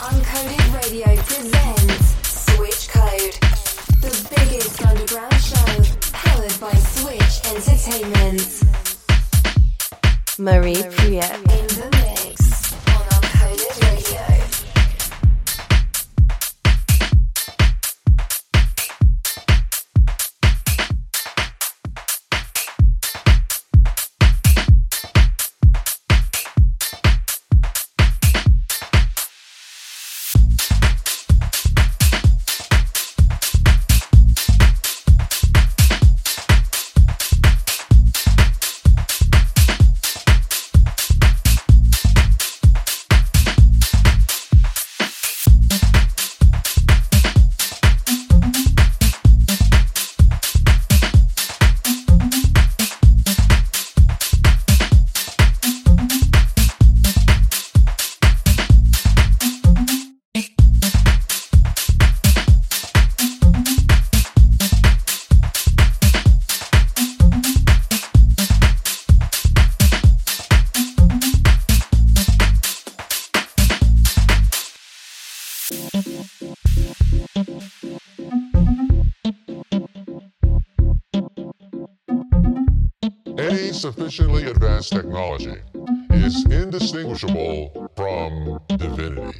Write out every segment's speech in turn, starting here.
Uncoded Radio presents Switch Code, the biggest underground show powered by Switch Entertainment. Marie Prieux. Sufficiently advanced technology is indistinguishable from divinity.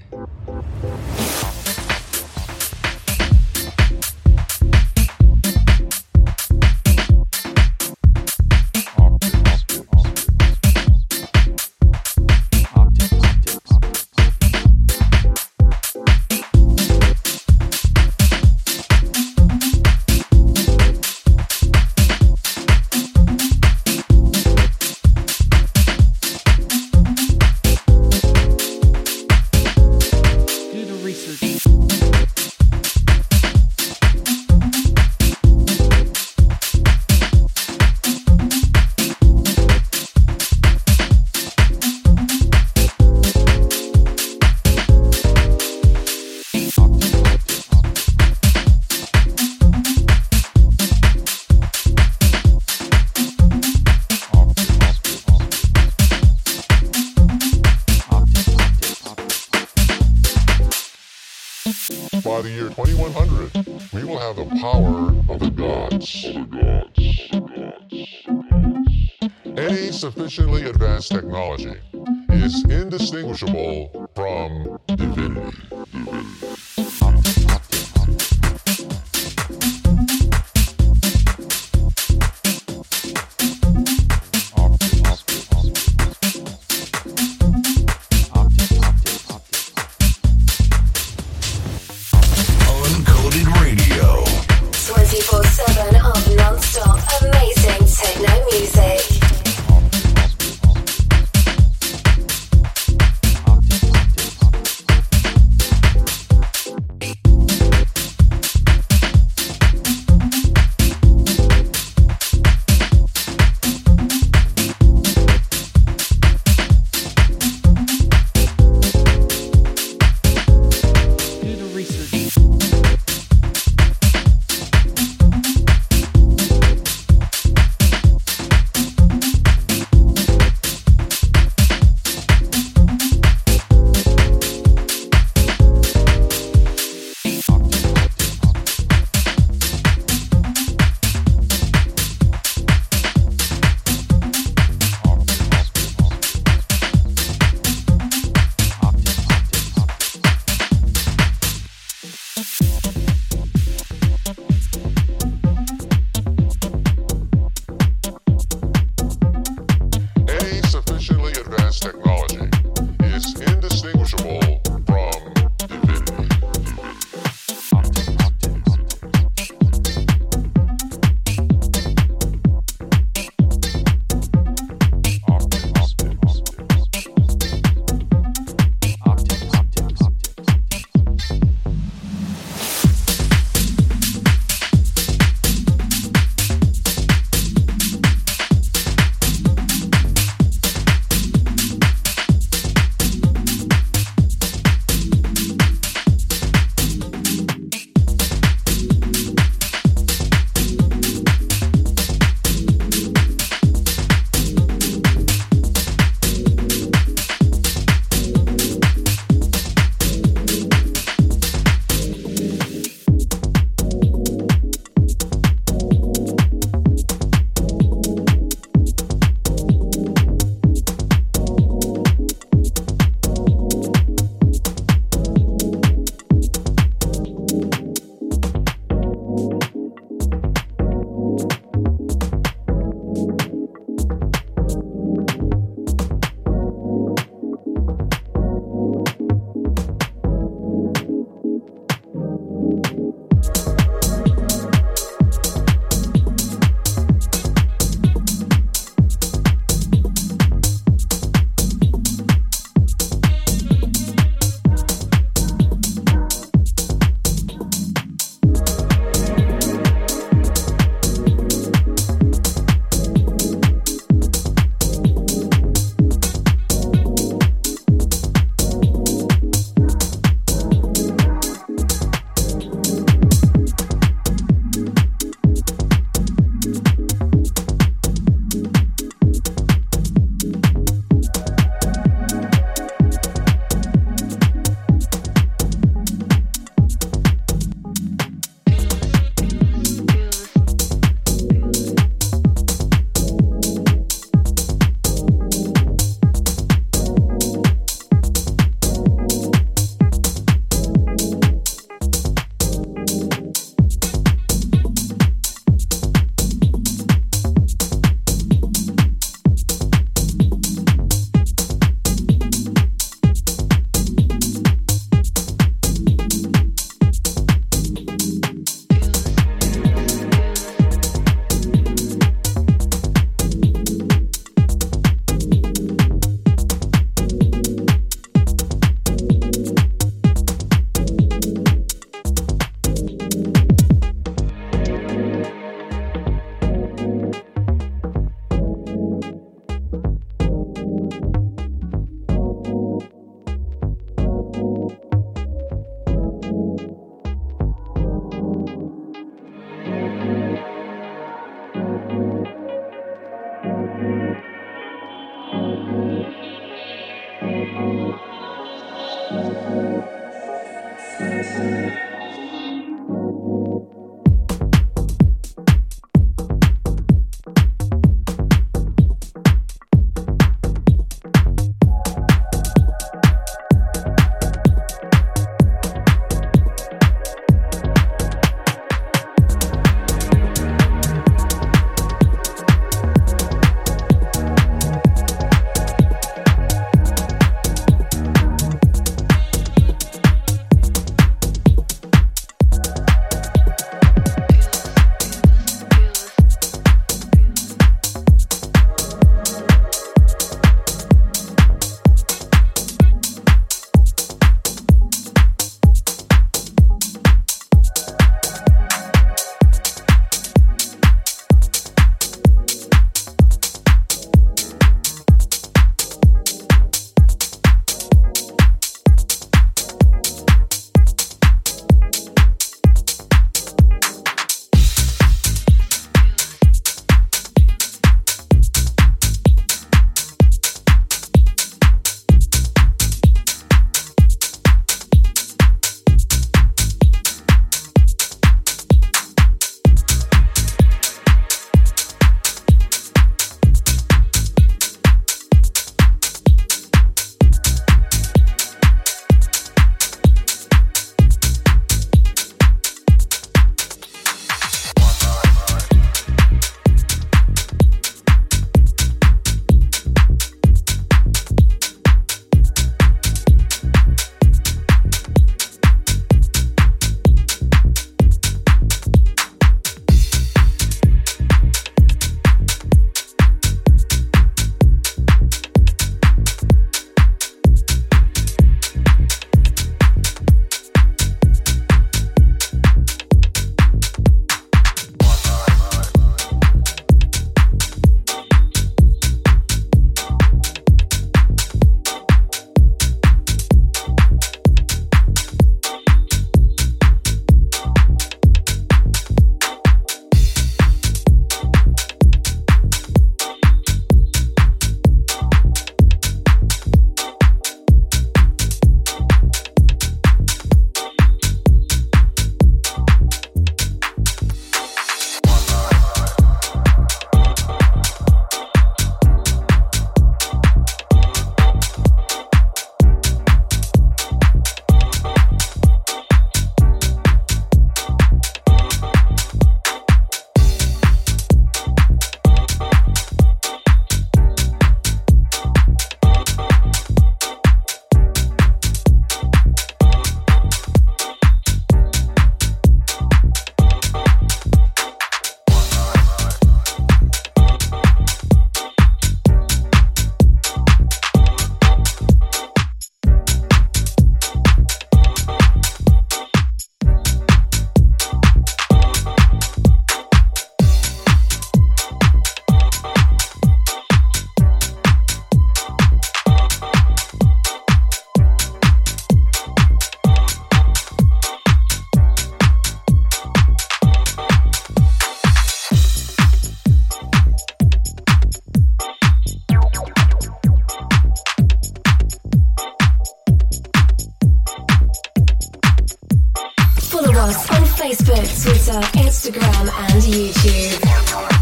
Follow us on Facebook, Twitter, Instagram, and YouTube.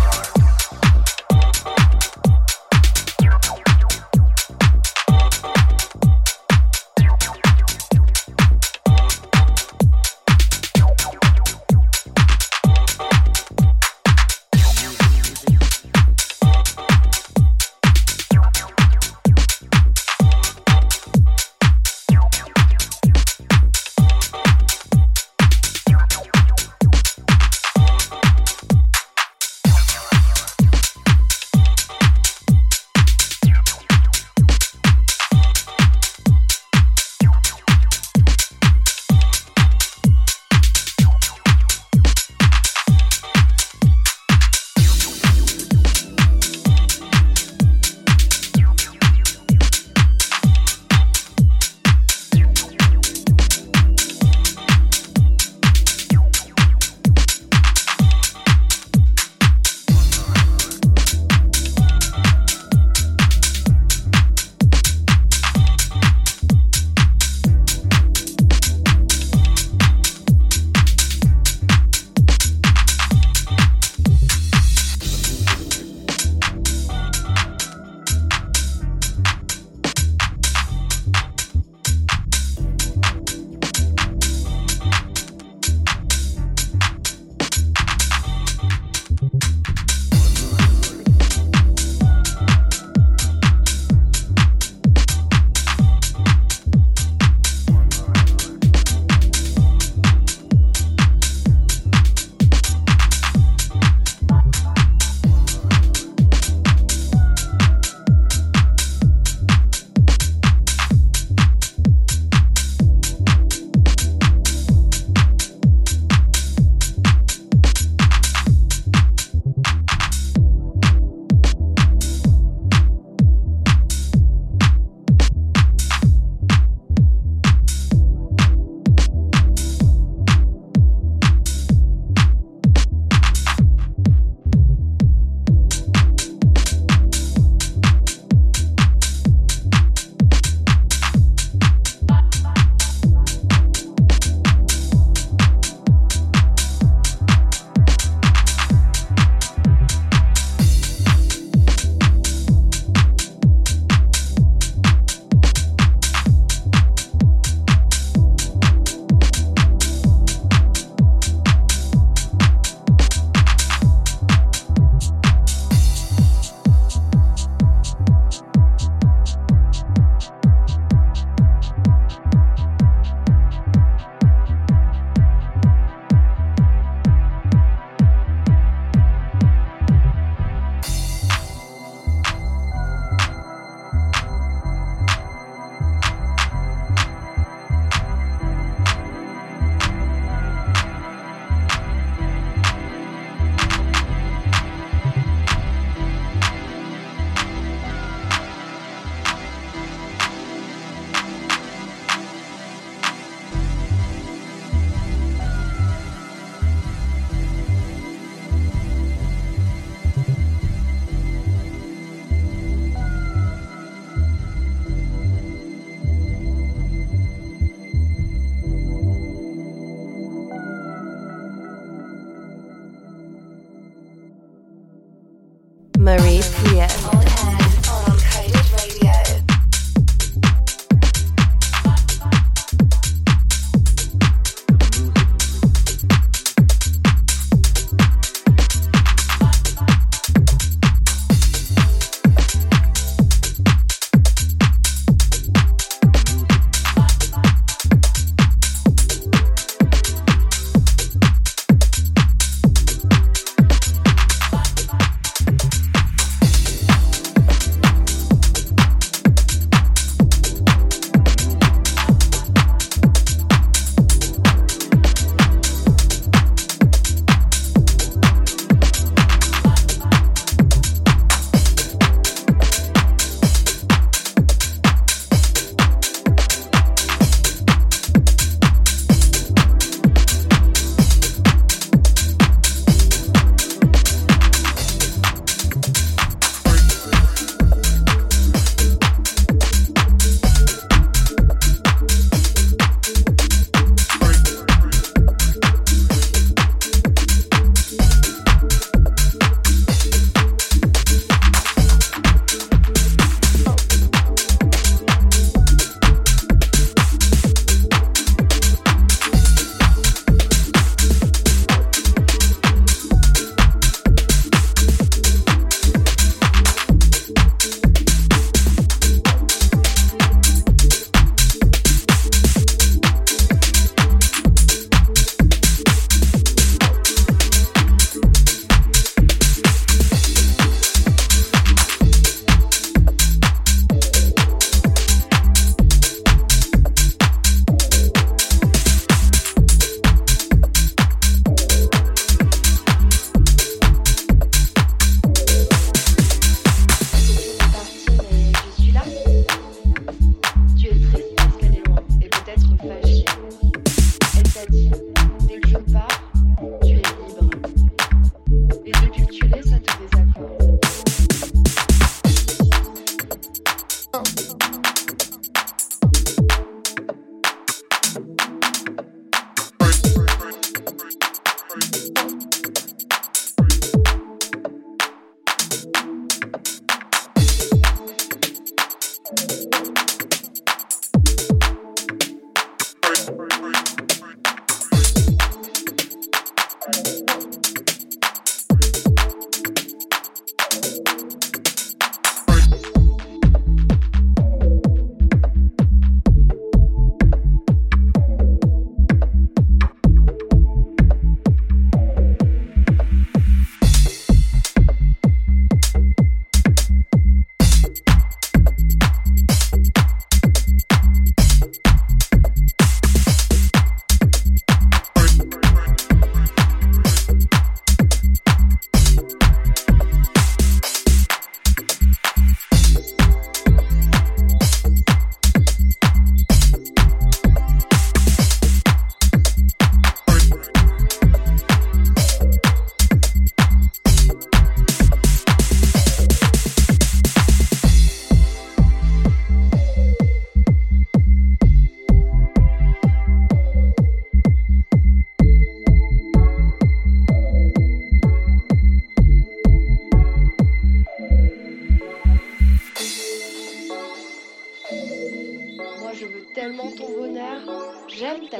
Marie Prieux.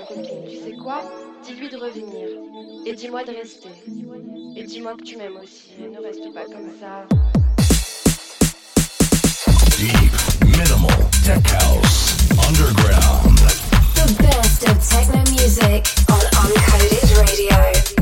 Valerie PM. que tu m'aimes aussi. Ne reste pas comme ça. Deep, minimal, tech house, underground. The best of techno music on Uncoded Radio.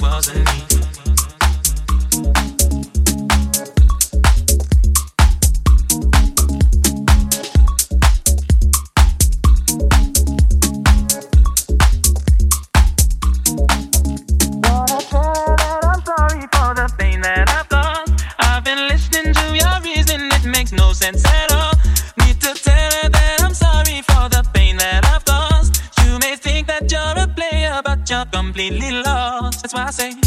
wasn't me. Radio.com.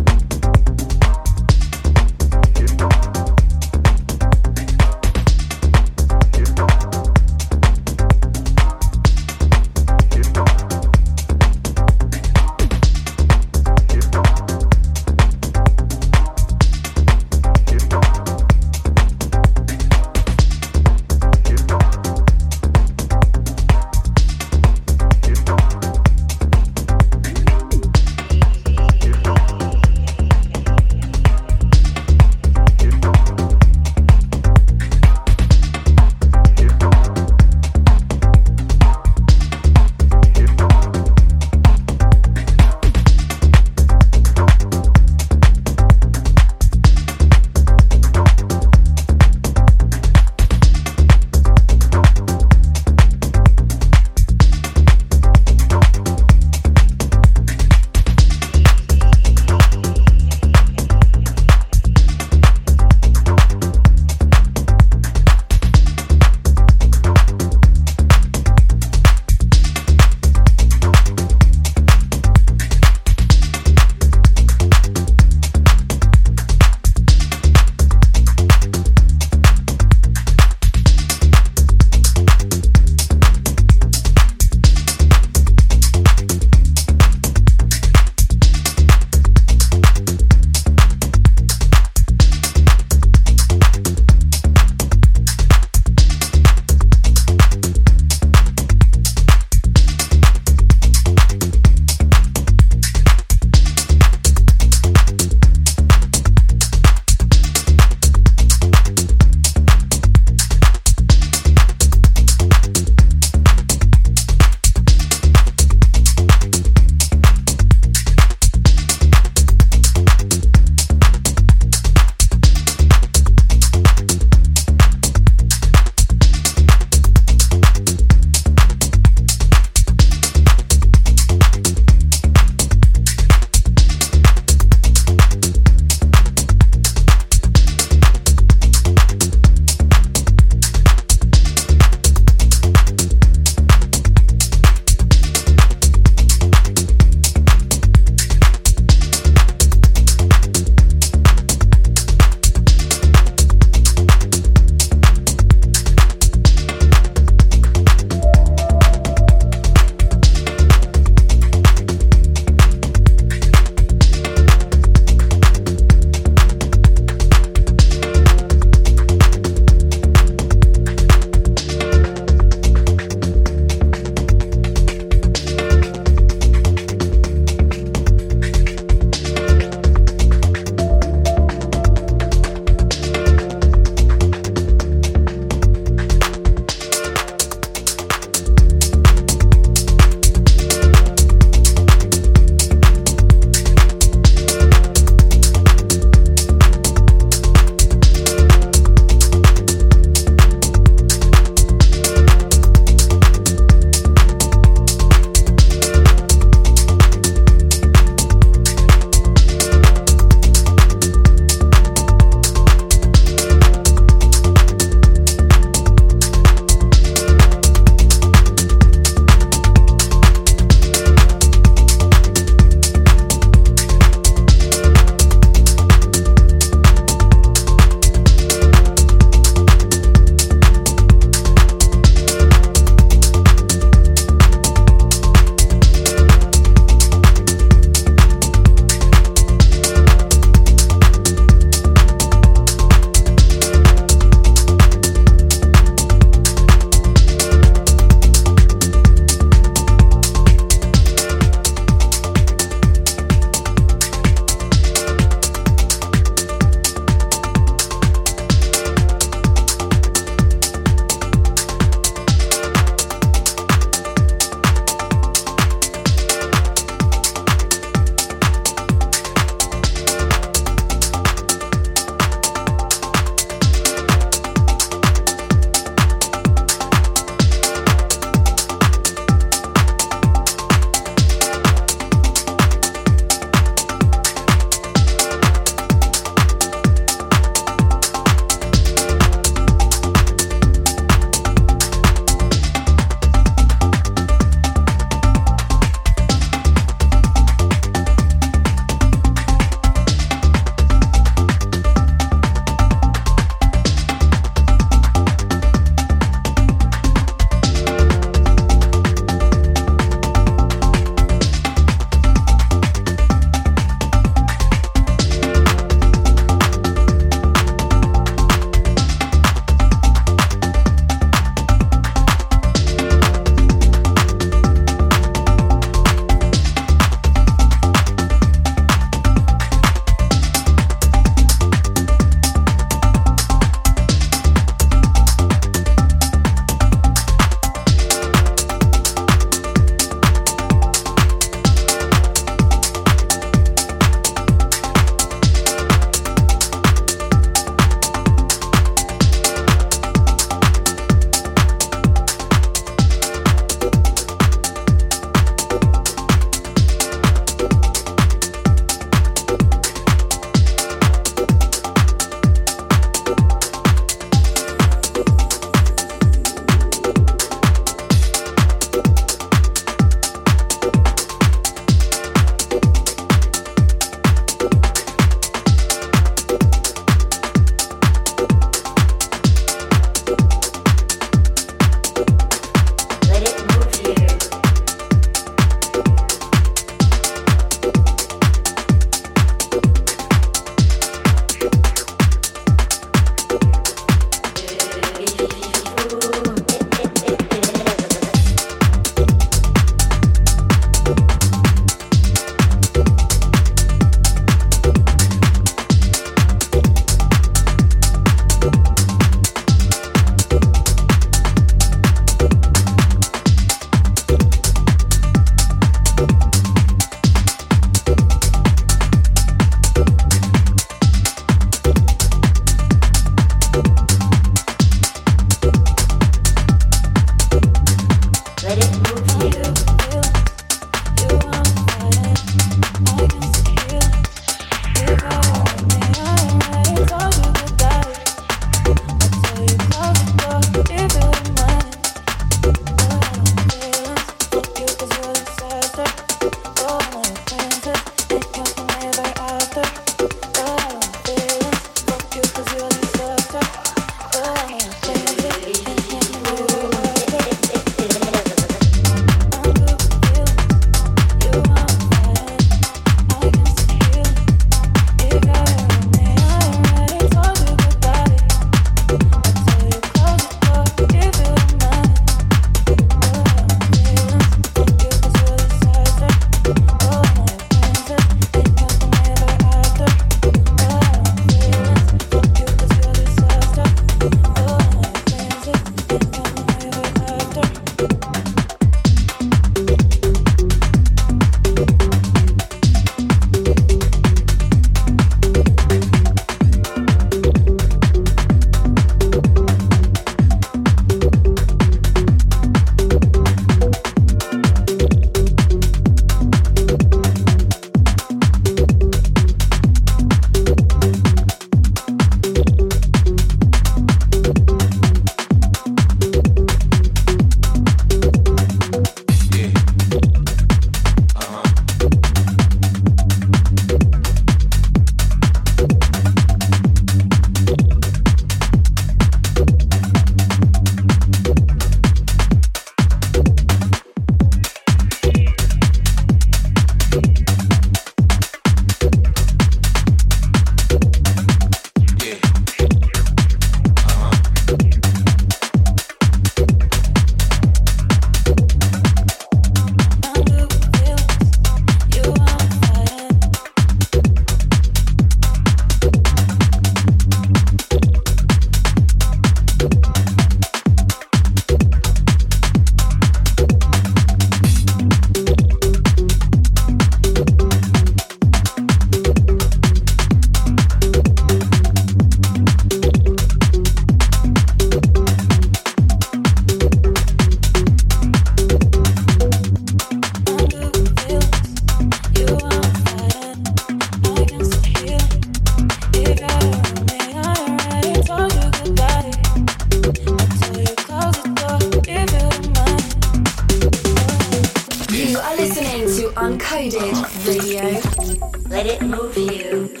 Uncoded Radio. Let it move you.